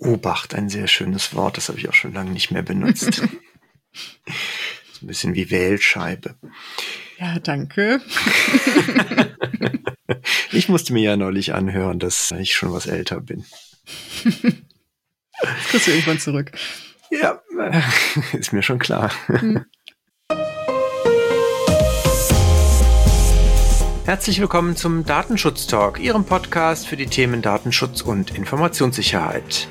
Obacht, ein sehr schönes Wort, das habe ich auch schon lange nicht mehr benutzt. so ein bisschen wie Wählscheibe. Ja, danke. ich musste mir ja neulich anhören, dass ich schon was älter bin. Das kriegst du irgendwann zurück. Ja, ist mir schon klar. Hm. Herzlich willkommen zum Datenschutz Talk, Ihrem Podcast für die Themen Datenschutz und Informationssicherheit.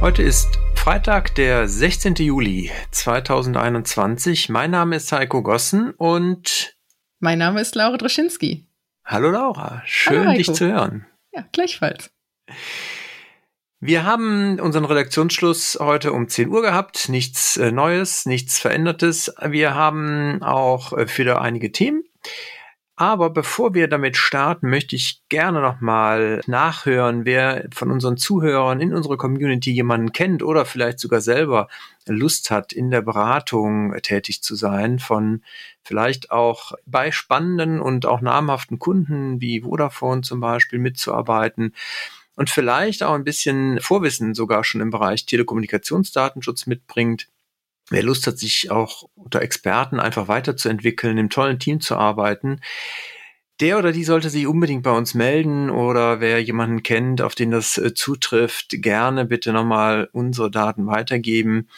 Heute ist Freitag, der 16. Juli 2021. Mein Name ist Heiko Gossen und mein Name ist Laura Droschinski. Hallo Laura, schön Hallo dich zu hören. Ja, gleichfalls. Wir haben unseren Redaktionsschluss heute um 10 Uhr gehabt. Nichts äh, Neues, nichts Verändertes. Wir haben auch äh, wieder einige Themen. Aber bevor wir damit starten, möchte ich gerne nochmal nachhören, wer von unseren Zuhörern in unserer Community jemanden kennt oder vielleicht sogar selber Lust hat, in der Beratung tätig zu sein, von vielleicht auch bei spannenden und auch namhaften Kunden wie Vodafone zum Beispiel mitzuarbeiten und vielleicht auch ein bisschen Vorwissen sogar schon im Bereich Telekommunikationsdatenschutz mitbringt wer Lust hat, sich auch unter Experten einfach weiterzuentwickeln, im tollen Team zu arbeiten, der oder die sollte sich unbedingt bei uns melden oder wer jemanden kennt, auf den das äh, zutrifft, gerne bitte nochmal unsere Daten weitergeben.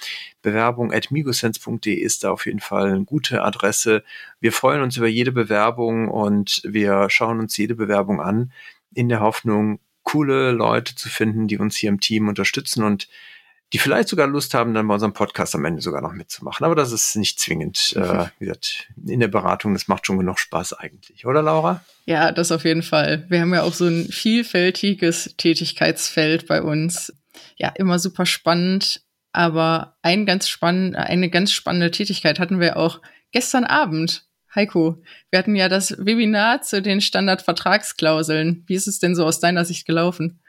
Bewerbung at migosense.de ist da auf jeden Fall eine gute Adresse. Wir freuen uns über jede Bewerbung und wir schauen uns jede Bewerbung an in der Hoffnung, coole Leute zu finden, die uns hier im Team unterstützen und die vielleicht sogar Lust haben, dann bei unserem Podcast am Ende sogar noch mitzumachen. Aber das ist nicht zwingend. Äh, mhm. wie gesagt, in der Beratung, das macht schon genug Spaß eigentlich, oder Laura? Ja, das auf jeden Fall. Wir haben ja auch so ein vielfältiges Tätigkeitsfeld bei uns. Ja, immer super spannend. Aber ein ganz spannend, eine ganz spannende Tätigkeit hatten wir auch gestern Abend. Heiko, wir hatten ja das Webinar zu den Standardvertragsklauseln. Wie ist es denn so aus deiner Sicht gelaufen?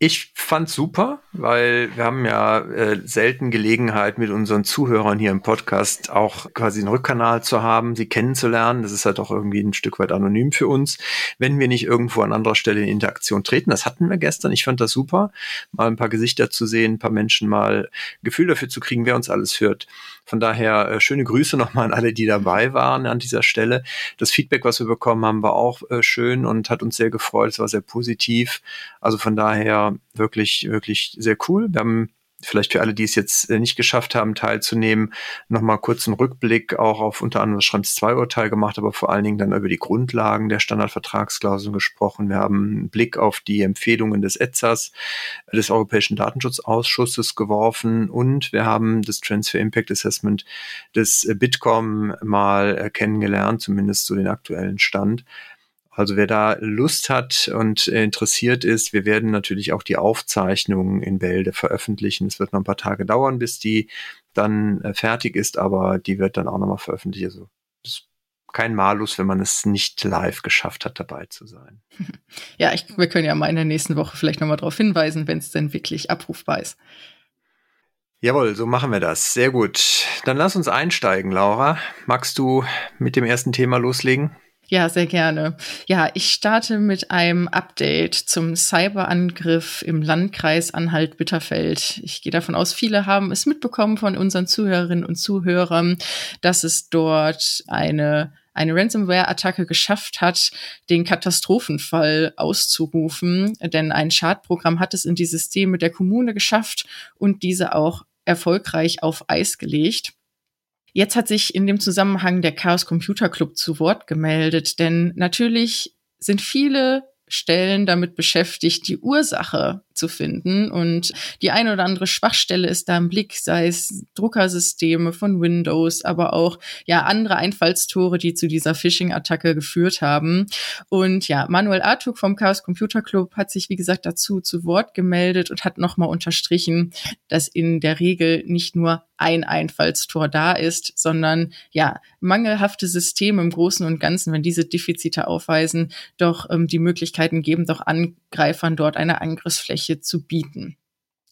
Ich fand's super, weil wir haben ja äh, selten Gelegenheit, mit unseren Zuhörern hier im Podcast auch quasi einen Rückkanal zu haben, sie kennenzulernen. Das ist halt auch irgendwie ein Stück weit anonym für uns, wenn wir nicht irgendwo an anderer Stelle in Interaktion treten. Das hatten wir gestern. Ich fand das super, mal ein paar Gesichter zu sehen, ein paar Menschen mal Gefühl dafür zu kriegen, wer uns alles hört. Von daher äh, schöne Grüße nochmal an alle, die dabei waren an dieser Stelle. Das Feedback, was wir bekommen haben, war auch äh, schön und hat uns sehr gefreut. Es war sehr positiv. Also von daher wirklich, wirklich sehr cool. Wir haben vielleicht für alle, die es jetzt äh, nicht geschafft haben, teilzunehmen, nochmal kurz einen Rückblick auch auf unter anderem das Schrems 2 Urteil gemacht, aber vor allen Dingen dann über die Grundlagen der Standardvertragsklauseln gesprochen. Wir haben einen Blick auf die Empfehlungen des ETSAs, des Europäischen Datenschutzausschusses geworfen und wir haben das Transfer Impact Assessment des äh, Bitkom mal äh, kennengelernt, zumindest zu den aktuellen Stand. Also wer da Lust hat und interessiert ist, wir werden natürlich auch die Aufzeichnungen in Bälde veröffentlichen. Es wird noch ein paar Tage dauern, bis die dann äh, fertig ist, aber die wird dann auch nochmal veröffentlicht. Also kein Malus, wenn man es nicht live geschafft hat, dabei zu sein. Ja, ich, wir können ja mal in der nächsten Woche vielleicht nochmal darauf hinweisen, wenn es denn wirklich abrufbar ist. Jawohl, so machen wir das. Sehr gut. Dann lass uns einsteigen, Laura. Magst du mit dem ersten Thema loslegen? Ja, sehr gerne. Ja, ich starte mit einem Update zum Cyberangriff im Landkreis Anhalt-Bitterfeld. Ich gehe davon aus, viele haben es mitbekommen von unseren Zuhörerinnen und Zuhörern, dass es dort eine eine Ransomware-Attacke geschafft hat, den Katastrophenfall auszurufen. Denn ein Schadprogramm hat es in die Systeme der Kommune geschafft und diese auch erfolgreich auf Eis gelegt. Jetzt hat sich in dem Zusammenhang der Chaos Computer Club zu Wort gemeldet, denn natürlich sind viele Stellen damit beschäftigt, die Ursache zu finden. Und die eine oder andere Schwachstelle ist da im Blick, sei es Druckersysteme von Windows, aber auch ja andere Einfallstore, die zu dieser Phishing-Attacke geführt haben. Und ja, Manuel Artuk vom Chaos Computer Club hat sich, wie gesagt, dazu zu Wort gemeldet und hat nochmal unterstrichen, dass in der Regel nicht nur ein Einfallstor da ist, sondern ja, mangelhafte Systeme im Großen und Ganzen, wenn diese Defizite aufweisen, doch ähm, die Möglichkeiten geben, doch Angreifern dort eine Angriffsfläche zu bieten.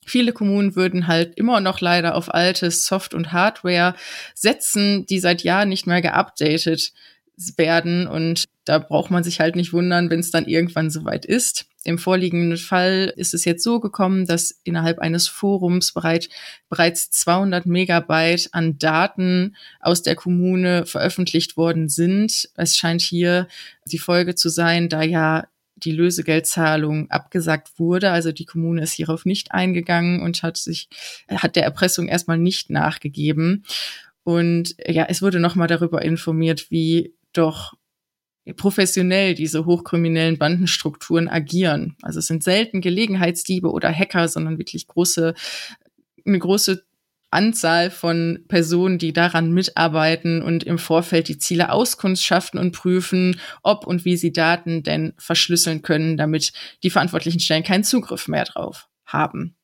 Viele Kommunen würden halt immer noch leider auf altes Soft- und Hardware setzen, die seit Jahren nicht mehr geupdatet werden. Und da braucht man sich halt nicht wundern, wenn es dann irgendwann soweit ist. Im vorliegenden Fall ist es jetzt so gekommen, dass innerhalb eines Forums bereit, bereits 200 Megabyte an Daten aus der Kommune veröffentlicht worden sind. Es scheint hier die Folge zu sein, da ja die Lösegeldzahlung abgesagt wurde. Also die Kommune ist hierauf nicht eingegangen und hat sich, hat der Erpressung erstmal nicht nachgegeben. Und ja, es wurde nochmal darüber informiert, wie doch professionell diese hochkriminellen Bandenstrukturen agieren. Also es sind selten Gelegenheitsdiebe oder Hacker, sondern wirklich große, eine große Anzahl von Personen, die daran mitarbeiten und im Vorfeld die Ziele auskundschaften und prüfen, ob und wie sie Daten denn verschlüsseln können, damit die verantwortlichen Stellen keinen Zugriff mehr drauf haben.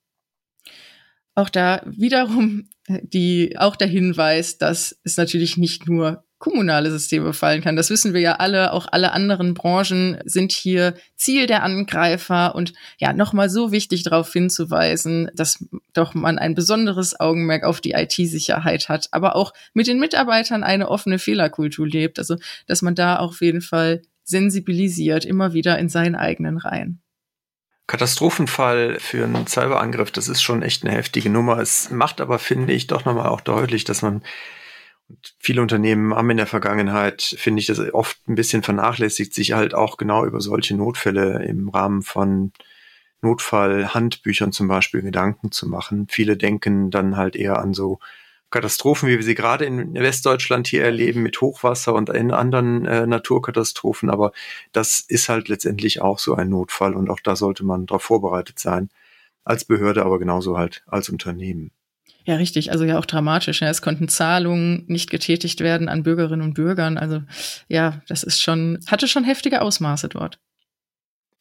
Auch da wiederum die, auch der Hinweis, dass es natürlich nicht nur kommunale Systeme fallen kann. Das wissen wir ja alle. Auch alle anderen Branchen sind hier Ziel der Angreifer und ja, nochmal so wichtig darauf hinzuweisen, dass doch man ein besonderes Augenmerk auf die IT-Sicherheit hat, aber auch mit den Mitarbeitern eine offene Fehlerkultur lebt. Also, dass man da auf jeden Fall sensibilisiert, immer wieder in seinen eigenen Reihen. Katastrophenfall für einen Cyberangriff, das ist schon echt eine heftige Nummer. Es macht aber, finde ich, doch nochmal auch deutlich, dass man viele Unternehmen haben in der Vergangenheit, finde ich, das oft ein bisschen vernachlässigt, sich halt auch genau über solche Notfälle im Rahmen von Notfallhandbüchern zum Beispiel Gedanken zu machen. Viele denken dann halt eher an so Katastrophen, wie wir sie gerade in Westdeutschland hier erleben, mit Hochwasser und in anderen äh, Naturkatastrophen. Aber das ist halt letztendlich auch so ein Notfall und auch da sollte man darauf vorbereitet sein. Als Behörde, aber genauso halt als Unternehmen. Ja, richtig. Also ja auch dramatisch. Ja. Es konnten Zahlungen nicht getätigt werden an Bürgerinnen und Bürgern. Also ja, das ist schon, hatte schon heftige Ausmaße dort.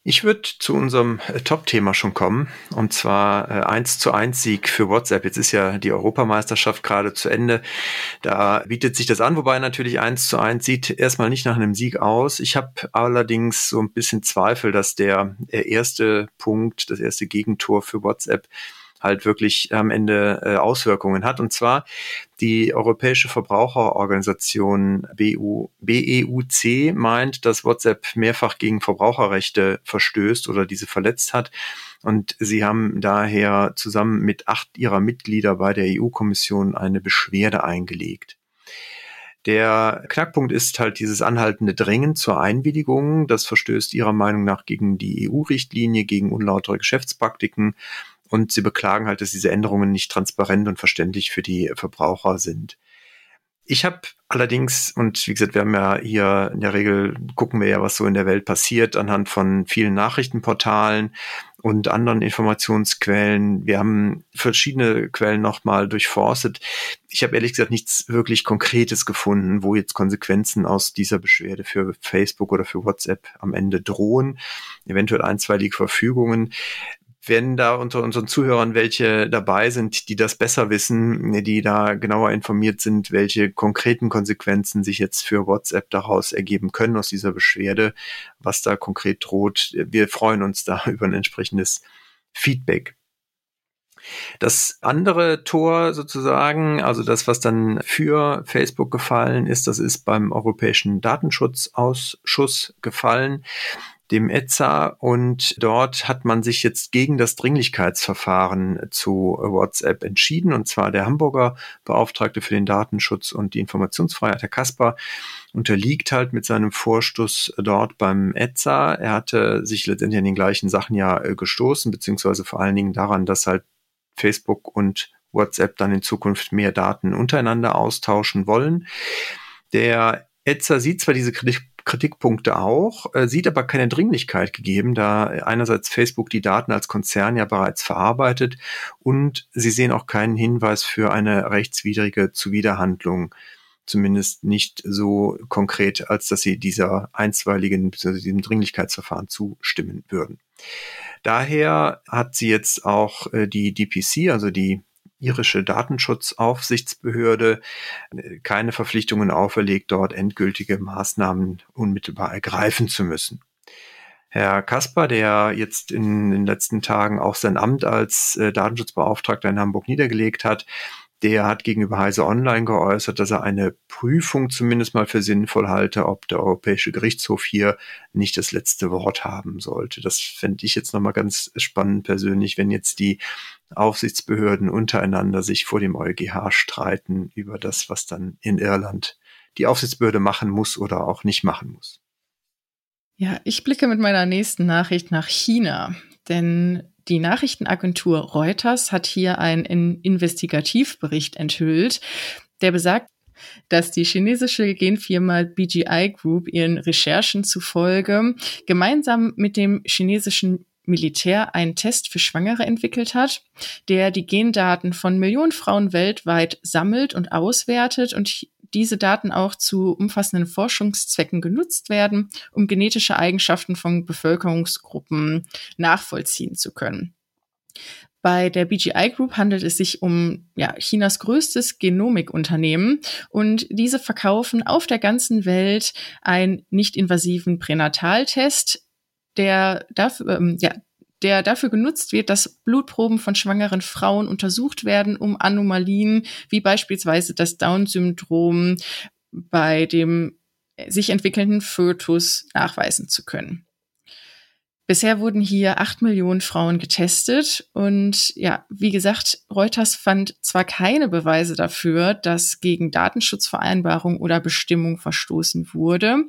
Ich würde zu unserem äh, Top-Thema schon kommen, und zwar äh, 1 zu 1 Sieg für WhatsApp. Jetzt ist ja die Europameisterschaft gerade zu Ende. Da bietet sich das an, wobei natürlich 1 zu 1 sieht erstmal nicht nach einem Sieg aus. Ich habe allerdings so ein bisschen Zweifel, dass der erste Punkt, das erste Gegentor für WhatsApp halt wirklich am Ende äh, Auswirkungen hat. Und zwar die Europäische Verbraucherorganisation BU, BEUC meint, dass WhatsApp mehrfach gegen Verbraucherrechte verstößt oder diese verletzt hat. Und sie haben daher zusammen mit acht ihrer Mitglieder bei der EU-Kommission eine Beschwerde eingelegt. Der Knackpunkt ist halt dieses anhaltende Drängen zur Einwilligung. Das verstößt ihrer Meinung nach gegen die EU-Richtlinie, gegen unlautere Geschäftspraktiken und sie beklagen halt, dass diese Änderungen nicht transparent und verständlich für die Verbraucher sind. Ich habe allerdings, und wie gesagt, wir haben ja hier in der Regel, gucken wir ja, was so in der Welt passiert, anhand von vielen Nachrichtenportalen und anderen Informationsquellen. Wir haben verschiedene Quellen nochmal durchforstet. Ich habe ehrlich gesagt nichts wirklich Konkretes gefunden, wo jetzt Konsequenzen aus dieser Beschwerde für Facebook oder für WhatsApp am Ende drohen. Eventuell einstweilige Verfügungen wenn da unter unseren Zuhörern welche dabei sind, die das besser wissen, die da genauer informiert sind, welche konkreten Konsequenzen sich jetzt für WhatsApp daraus ergeben können aus dieser Beschwerde, was da konkret droht. Wir freuen uns da über ein entsprechendes Feedback. Das andere Tor sozusagen, also das, was dann für Facebook gefallen ist, das ist beim Europäischen Datenschutzausschuss gefallen dem ETSA und dort hat man sich jetzt gegen das Dringlichkeitsverfahren zu WhatsApp entschieden und zwar der Hamburger Beauftragte für den Datenschutz und die Informationsfreiheit, Herr Kasper, unterliegt halt mit seinem Vorstoß dort beim ETSA. Er hatte sich letztendlich an den gleichen Sachen ja äh, gestoßen, beziehungsweise vor allen Dingen daran, dass halt Facebook und WhatsApp dann in Zukunft mehr Daten untereinander austauschen wollen. Der ETSA sieht zwar diese Kritik Kritikpunkte auch, äh, sieht aber keine Dringlichkeit gegeben, da einerseits Facebook die Daten als Konzern ja bereits verarbeitet und sie sehen auch keinen Hinweis für eine rechtswidrige Zuwiderhandlung zumindest nicht so konkret, als dass sie dieser einstweiligen, diesem Dringlichkeitsverfahren zustimmen würden. Daher hat sie jetzt auch äh, die DPC, also die irische Datenschutzaufsichtsbehörde äh, keine Verpflichtungen auferlegt, dort endgültige Maßnahmen unmittelbar ergreifen zu müssen. Herr Kasper, der jetzt in den letzten Tagen auch sein Amt als äh, Datenschutzbeauftragter in Hamburg niedergelegt hat, der hat gegenüber Heise Online geäußert, dass er eine Prüfung zumindest mal für sinnvoll halte, ob der Europäische Gerichtshof hier nicht das letzte Wort haben sollte. Das fände ich jetzt nochmal ganz spannend persönlich, wenn jetzt die Aufsichtsbehörden untereinander sich vor dem EuGH streiten über das, was dann in Irland die Aufsichtsbehörde machen muss oder auch nicht machen muss. Ja, ich blicke mit meiner nächsten Nachricht nach China, denn die Nachrichtenagentur Reuters hat hier einen Investigativbericht enthüllt, der besagt, dass die chinesische Genfirma BGI Group ihren Recherchen zufolge gemeinsam mit dem chinesischen Militär einen Test für Schwangere entwickelt hat, der die Gendaten von Millionen Frauen weltweit sammelt und auswertet und diese Daten auch zu umfassenden Forschungszwecken genutzt werden, um genetische Eigenschaften von Bevölkerungsgruppen nachvollziehen zu können. Bei der BGI Group handelt es sich um ja, Chinas größtes Genomikunternehmen und diese verkaufen auf der ganzen Welt einen nicht invasiven Pränataltest, der dafür, ähm, ja, der dafür genutzt wird, dass Blutproben von schwangeren Frauen untersucht werden, um Anomalien wie beispielsweise das Down-Syndrom bei dem sich entwickelnden Fötus nachweisen zu können. Bisher wurden hier acht Millionen Frauen getestet und ja, wie gesagt, Reuters fand zwar keine Beweise dafür, dass gegen Datenschutzvereinbarung oder Bestimmung verstoßen wurde.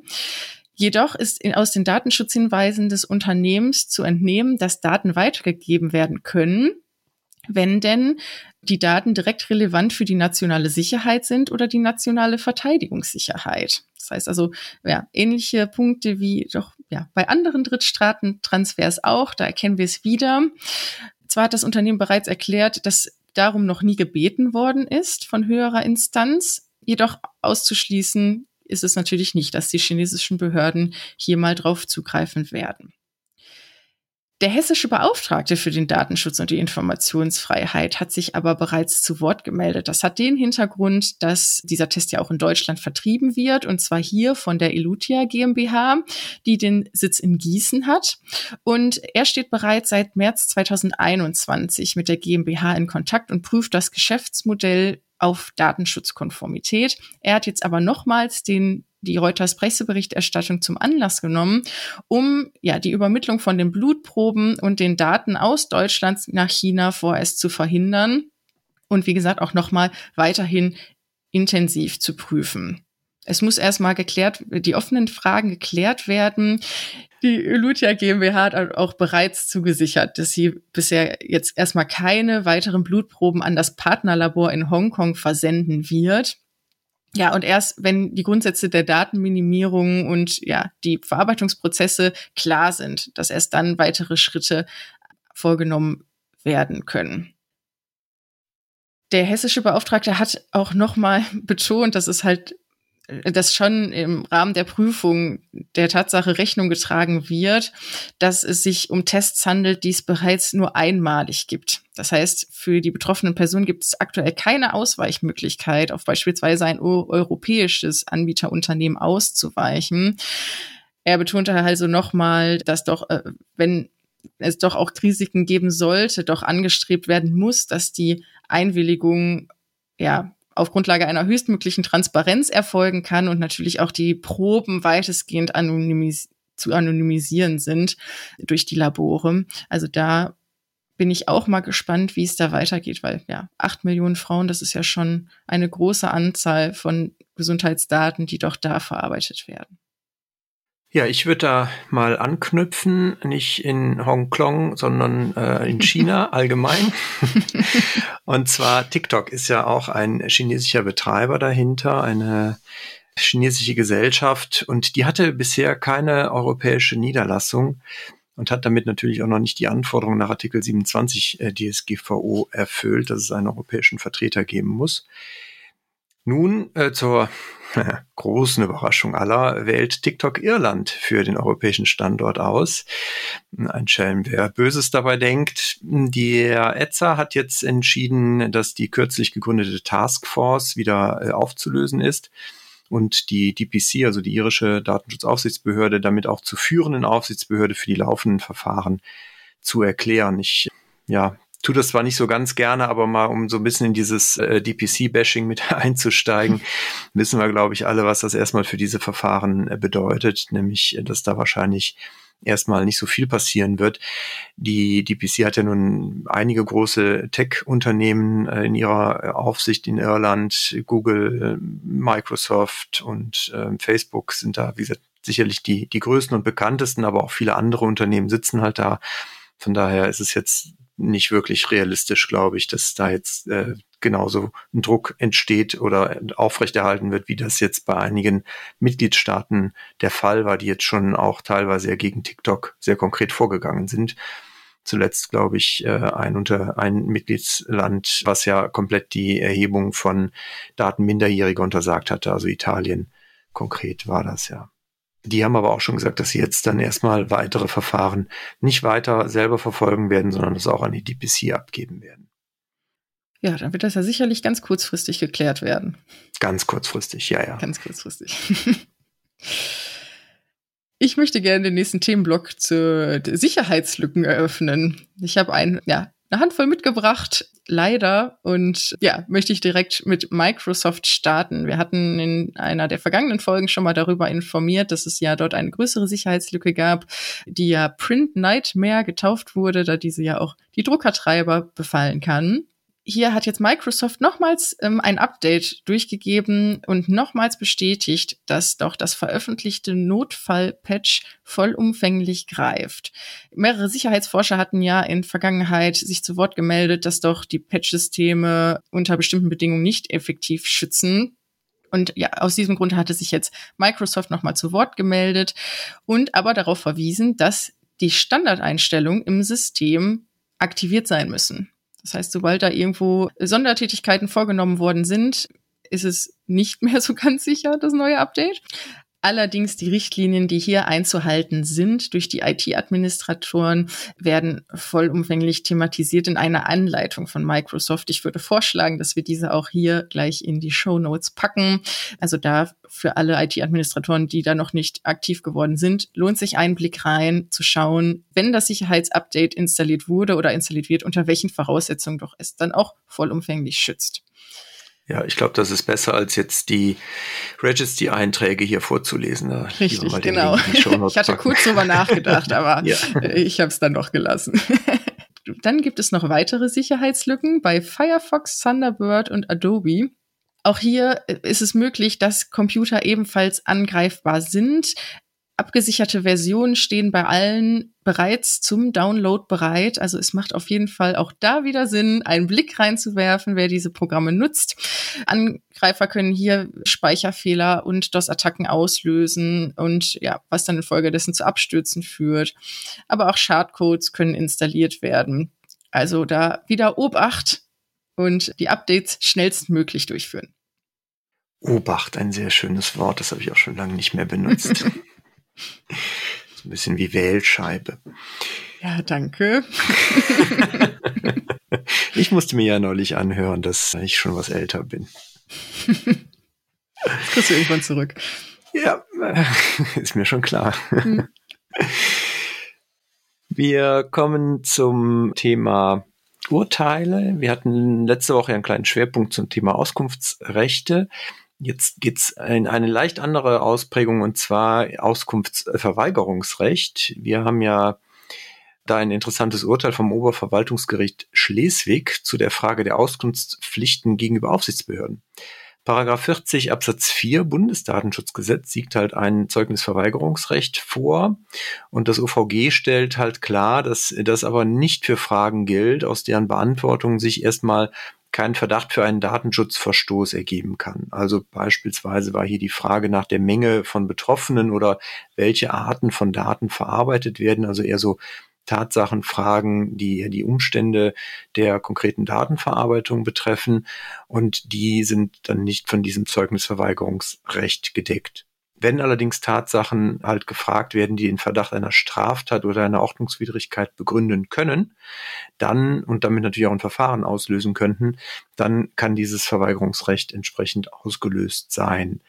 Jedoch ist aus den Datenschutzhinweisen des Unternehmens zu entnehmen, dass Daten weitergegeben werden können, wenn denn die Daten direkt relevant für die nationale Sicherheit sind oder die nationale Verteidigungssicherheit. Das heißt also, ja, ähnliche Punkte wie doch ja, bei anderen Drittstaatentransfers auch, da erkennen wir es wieder. Zwar hat das Unternehmen bereits erklärt, dass darum noch nie gebeten worden ist von höherer Instanz, jedoch auszuschließen ist es natürlich nicht, dass die chinesischen Behörden hier mal drauf zugreifen werden. Der hessische Beauftragte für den Datenschutz und die Informationsfreiheit hat sich aber bereits zu Wort gemeldet. Das hat den Hintergrund, dass dieser Test ja auch in Deutschland vertrieben wird und zwar hier von der Elutia GmbH, die den Sitz in Gießen hat. Und er steht bereits seit März 2021 mit der GmbH in Kontakt und prüft das Geschäftsmodell auf Datenschutzkonformität. Er hat jetzt aber nochmals den die Reuters Presseberichterstattung zum Anlass genommen, um ja die Übermittlung von den Blutproben und den Daten aus Deutschland nach China vorerst zu verhindern und wie gesagt auch nochmal weiterhin intensiv zu prüfen. Es muss erstmal geklärt, die offenen Fragen geklärt werden. Die Lutia GmbH hat auch bereits zugesichert, dass sie bisher jetzt erstmal keine weiteren Blutproben an das Partnerlabor in Hongkong versenden wird. Ja, und erst wenn die Grundsätze der Datenminimierung und ja, die Verarbeitungsprozesse klar sind, dass erst dann weitere Schritte vorgenommen werden können. Der hessische Beauftragte hat auch nochmal betont, dass es halt dass schon im Rahmen der Prüfung der Tatsache Rechnung getragen wird, dass es sich um Tests handelt, die es bereits nur einmalig gibt. Das heißt, für die betroffenen Personen gibt es aktuell keine Ausweichmöglichkeit, auf beispielsweise ein europäisches Anbieterunternehmen auszuweichen. Er betonte also nochmal, dass doch, äh, wenn es doch auch Risiken geben sollte, doch angestrebt werden muss, dass die Einwilligung ja auf Grundlage einer höchstmöglichen Transparenz erfolgen kann und natürlich auch die Proben weitestgehend anonymis zu anonymisieren sind durch die Labore. Also da bin ich auch mal gespannt, wie es da weitergeht, weil ja, acht Millionen Frauen, das ist ja schon eine große Anzahl von Gesundheitsdaten, die doch da verarbeitet werden. Ja, ich würde da mal anknüpfen, nicht in Hongkong, sondern äh, in China allgemein. Und zwar TikTok ist ja auch ein chinesischer Betreiber dahinter, eine chinesische Gesellschaft und die hatte bisher keine europäische Niederlassung und hat damit natürlich auch noch nicht die Anforderungen nach Artikel 27 äh, DSGVO erfüllt, dass es einen europäischen Vertreter geben muss. Nun äh, zur großen Überraschung aller wählt TikTok Irland für den europäischen Standort aus. Ein Schelm, wer Böses dabei denkt. Der ETSA hat jetzt entschieden, dass die kürzlich gegründete Taskforce wieder äh, aufzulösen ist. und die DPC, also die irische Datenschutzaufsichtsbehörde, damit auch zur führenden Aufsichtsbehörde für die laufenden Verfahren zu erklären. Ich ja, tue das zwar nicht so ganz gerne, aber mal um so ein bisschen in dieses äh, DPC-Bashing mit einzusteigen, wissen wir, glaube ich, alle, was das erstmal für diese Verfahren äh, bedeutet, nämlich, äh, dass da wahrscheinlich erstmal nicht so viel passieren wird. Die DPC hat ja nun einige große Tech-Unternehmen äh, in ihrer Aufsicht in Irland. Google, Microsoft und äh, Facebook sind da, wie gesagt, sicherlich die, die größten und bekanntesten, aber auch viele andere Unternehmen sitzen halt da. Von daher ist es jetzt nicht wirklich realistisch, glaube ich, dass da jetzt äh, genauso ein Druck entsteht oder aufrechterhalten wird, wie das jetzt bei einigen Mitgliedstaaten der Fall war, die jetzt schon auch teilweise ja gegen TikTok sehr konkret vorgegangen sind. Zuletzt, glaube ich, äh, ein unter ein Mitgliedsland, was ja komplett die Erhebung von Daten Minderjähriger untersagt hatte, also Italien konkret war das ja. Die haben aber auch schon gesagt, dass sie jetzt dann erstmal weitere Verfahren nicht weiter selber verfolgen werden, sondern das auch an die DPC abgeben werden. Ja, dann wird das ja sicherlich ganz kurzfristig geklärt werden. Ganz kurzfristig, ja, ja. Ganz kurzfristig. Ich möchte gerne den nächsten Themenblock zu Sicherheitslücken eröffnen. Ich habe ein, ja, eine Handvoll mitgebracht, leider. Und ja, möchte ich direkt mit Microsoft starten. Wir hatten in einer der vergangenen Folgen schon mal darüber informiert, dass es ja dort eine größere Sicherheitslücke gab, die ja Print Nightmare getauft wurde, da diese ja auch die Druckertreiber befallen kann hier hat jetzt Microsoft nochmals ähm, ein Update durchgegeben und nochmals bestätigt, dass doch das veröffentlichte Notfall-Patch vollumfänglich greift. Mehrere Sicherheitsforscher hatten ja in Vergangenheit sich zu Wort gemeldet, dass doch die Patch-Systeme unter bestimmten Bedingungen nicht effektiv schützen. Und ja, aus diesem Grund hatte sich jetzt Microsoft nochmal zu Wort gemeldet und aber darauf verwiesen, dass die Standardeinstellungen im System aktiviert sein müssen. Das heißt, sobald da irgendwo Sondertätigkeiten vorgenommen worden sind, ist es nicht mehr so ganz sicher, das neue Update. Allerdings die Richtlinien, die hier einzuhalten sind durch die IT-Administratoren, werden vollumfänglich thematisiert in einer Anleitung von Microsoft. Ich würde vorschlagen, dass wir diese auch hier gleich in die Show Notes packen. Also da für alle IT-Administratoren, die da noch nicht aktiv geworden sind, lohnt sich ein Blick rein zu schauen, wenn das Sicherheitsupdate installiert wurde oder installiert wird, unter welchen Voraussetzungen doch es dann auch vollumfänglich schützt. Ja, ich glaube, das ist besser, als jetzt die Registry-Einträge hier vorzulesen. Da Richtig, genau. ich hatte kurz drüber nachgedacht, aber ja. ich habe es dann doch gelassen. dann gibt es noch weitere Sicherheitslücken bei Firefox, Thunderbird und Adobe. Auch hier ist es möglich, dass Computer ebenfalls angreifbar sind. Abgesicherte Versionen stehen bei allen bereits zum Download bereit. Also es macht auf jeden Fall auch da wieder Sinn, einen Blick reinzuwerfen, wer diese Programme nutzt. Angreifer können hier Speicherfehler und DOS-Attacken auslösen und ja, was dann infolgedessen zu Abstürzen führt. Aber auch Schadcodes können installiert werden. Also da wieder Obacht und die Updates schnellstmöglich durchführen. Obacht, ein sehr schönes Wort, das habe ich auch schon lange nicht mehr benutzt. So ein bisschen wie Wählscheibe. Ja, danke. ich musste mir ja neulich anhören, dass ich schon was älter bin. Das kriegst du irgendwann zurück. Ja, ist mir schon klar. Hm. Wir kommen zum Thema Urteile. Wir hatten letzte Woche einen kleinen Schwerpunkt zum Thema Auskunftsrechte. Jetzt geht's in eine leicht andere Ausprägung und zwar Auskunftsverweigerungsrecht. Wir haben ja da ein interessantes Urteil vom Oberverwaltungsgericht Schleswig zu der Frage der Auskunftspflichten gegenüber Aufsichtsbehörden. Paragraph 40 Absatz 4 Bundesdatenschutzgesetz siegt halt ein Zeugnisverweigerungsrecht vor und das OVG stellt halt klar, dass das aber nicht für Fragen gilt, aus deren Beantwortung sich erstmal kein Verdacht für einen Datenschutzverstoß ergeben kann. Also beispielsweise war hier die Frage nach der Menge von Betroffenen oder welche Arten von Daten verarbeitet werden, also eher so Tatsachenfragen, die die Umstände der konkreten Datenverarbeitung betreffen und die sind dann nicht von diesem Zeugnisverweigerungsrecht gedeckt. Wenn allerdings Tatsachen halt gefragt werden, die den Verdacht einer Straftat oder einer Ordnungswidrigkeit begründen können, dann und damit natürlich auch ein Verfahren auslösen könnten, dann kann dieses Verweigerungsrecht entsprechend ausgelöst sein.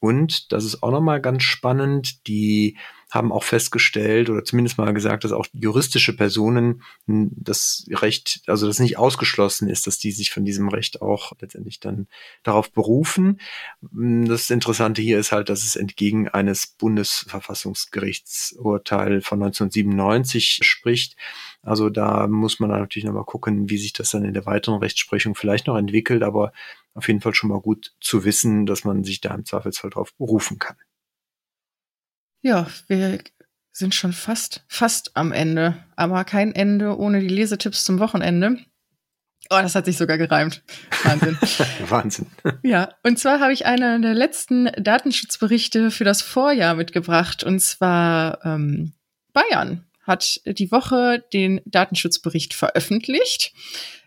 Und das ist auch nochmal ganz spannend, die haben auch festgestellt oder zumindest mal gesagt, dass auch juristische Personen das Recht, also das nicht ausgeschlossen ist, dass die sich von diesem Recht auch letztendlich dann darauf berufen. Das Interessante hier ist halt, dass es entgegen eines Bundesverfassungsgerichtsurteil von 1997 spricht. Also da muss man natürlich nochmal gucken, wie sich das dann in der weiteren Rechtsprechung vielleicht noch entwickelt, aber auf jeden Fall schon mal gut zu wissen, dass man sich da im Zweifelsfall darauf berufen kann. Ja, wir sind schon fast, fast am Ende. Aber kein Ende ohne die Lesetipps zum Wochenende. Oh, das hat sich sogar gereimt. Wahnsinn. Wahnsinn. Ja, und zwar habe ich einen der letzten Datenschutzberichte für das Vorjahr mitgebracht. Und zwar ähm, Bayern hat die Woche den Datenschutzbericht veröffentlicht.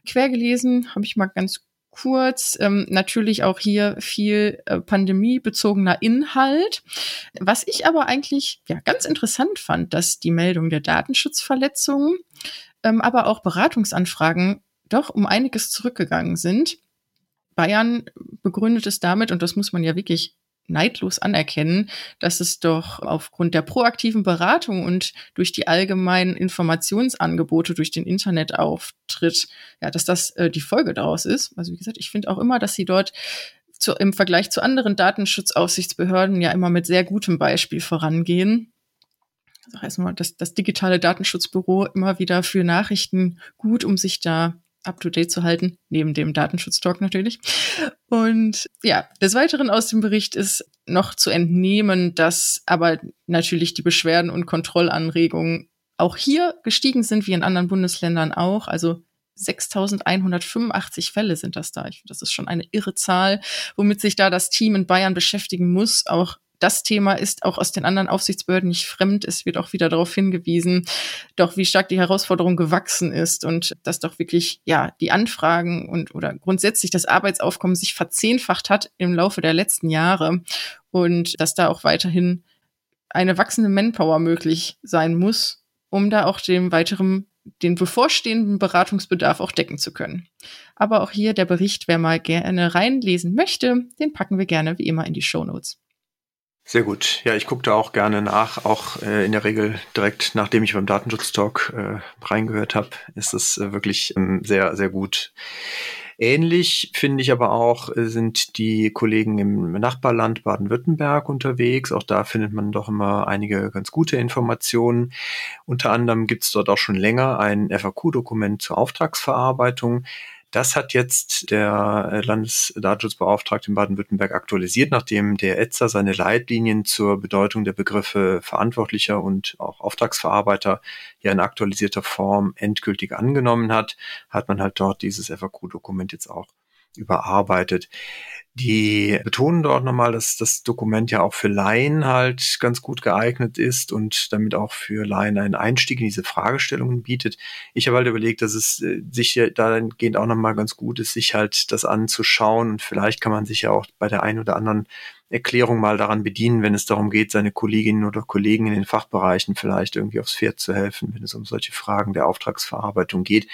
Quer gelesen habe ich mal ganz kurz. Ähm, natürlich auch hier viel äh, pandemiebezogener Inhalt. Was ich aber eigentlich ja ganz interessant fand, dass die Meldung der Datenschutzverletzungen, ähm, aber auch Beratungsanfragen doch um einiges zurückgegangen sind. Bayern begründet es damit, und das muss man ja wirklich neidlos anerkennen, dass es doch aufgrund der proaktiven Beratung und durch die allgemeinen Informationsangebote durch den Internetauftritt, ja, dass das äh, die Folge daraus ist. Also wie gesagt, ich finde auch immer, dass sie dort zu, im Vergleich zu anderen Datenschutzaufsichtsbehörden ja immer mit sehr gutem Beispiel vorangehen. Das heißt mal, das, das digitale Datenschutzbüro immer wieder für Nachrichten gut, um sich da up-to-date zu halten, neben dem Datenschutztalk natürlich. Und ja, des Weiteren aus dem Bericht ist noch zu entnehmen, dass aber natürlich die Beschwerden und Kontrollanregungen auch hier gestiegen sind, wie in anderen Bundesländern auch. Also 6185 Fälle sind das da. Ich, das ist schon eine irre Zahl, womit sich da das Team in Bayern beschäftigen muss, auch das Thema ist auch aus den anderen Aufsichtsbehörden nicht fremd. Es wird auch wieder darauf hingewiesen, doch wie stark die Herausforderung gewachsen ist und dass doch wirklich, ja, die Anfragen und oder grundsätzlich das Arbeitsaufkommen sich verzehnfacht hat im Laufe der letzten Jahre und dass da auch weiterhin eine wachsende Manpower möglich sein muss, um da auch dem weiteren den bevorstehenden Beratungsbedarf auch decken zu können. Aber auch hier der Bericht, wer mal gerne reinlesen möchte, den packen wir gerne wie immer in die Show Notes. Sehr gut. Ja, ich gucke da auch gerne nach. Auch äh, in der Regel direkt nachdem ich beim Datenschutztalk äh, reingehört habe, ist es äh, wirklich ähm, sehr, sehr gut. Ähnlich finde ich aber auch, äh, sind die Kollegen im Nachbarland Baden-Württemberg unterwegs. Auch da findet man doch immer einige ganz gute Informationen. Unter anderem gibt es dort auch schon länger ein FAQ-Dokument zur Auftragsverarbeitung. Das hat jetzt der äh, Landesdatenschutzbeauftragte in Baden-Württemberg aktualisiert, nachdem der ETSA seine Leitlinien zur Bedeutung der Begriffe Verantwortlicher und auch Auftragsverarbeiter ja in aktualisierter Form endgültig angenommen hat, hat man halt dort dieses FAQ-Dokument jetzt auch überarbeitet. Die betonen dort nochmal, dass das Dokument ja auch für Laien halt ganz gut geeignet ist und damit auch für Laien einen Einstieg in diese Fragestellungen bietet. Ich habe halt überlegt, dass es äh, sich dahingehend auch nochmal ganz gut ist, sich halt das anzuschauen und vielleicht kann man sich ja auch bei der einen oder anderen Erklärung mal daran bedienen, wenn es darum geht, seine Kolleginnen oder Kollegen in den Fachbereichen vielleicht irgendwie aufs Pferd zu helfen, wenn es um solche Fragen der Auftragsverarbeitung geht.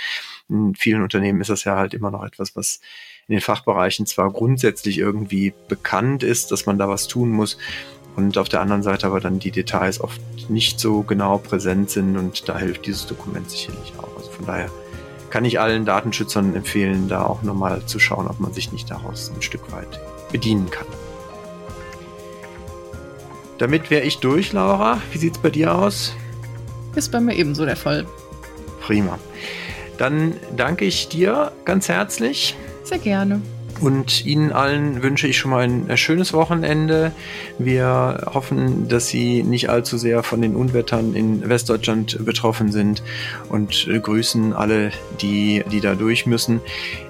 In vielen Unternehmen ist das ja halt immer noch etwas, was in den Fachbereichen zwar grundsätzlich irgendwie bekannt ist, dass man da was tun muss, und auf der anderen Seite aber dann die Details oft nicht so genau präsent sind und da hilft dieses Dokument sicherlich auch. Also von daher kann ich allen Datenschützern empfehlen, da auch nochmal zu schauen, ob man sich nicht daraus ein Stück weit bedienen kann. Damit wäre ich durch, Laura. Wie sieht es bei dir aus? Ist bei mir ebenso der Fall. Prima. Dann danke ich dir ganz herzlich. Sehr gerne. Und Ihnen allen wünsche ich schon mal ein schönes Wochenende. Wir hoffen, dass Sie nicht allzu sehr von den Unwettern in Westdeutschland betroffen sind und grüßen alle, die, die da durch müssen.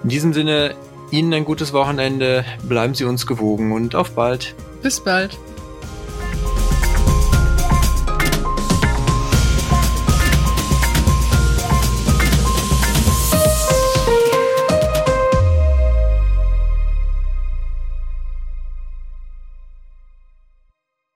In diesem Sinne, Ihnen ein gutes Wochenende, bleiben Sie uns gewogen und auf bald. Bis bald.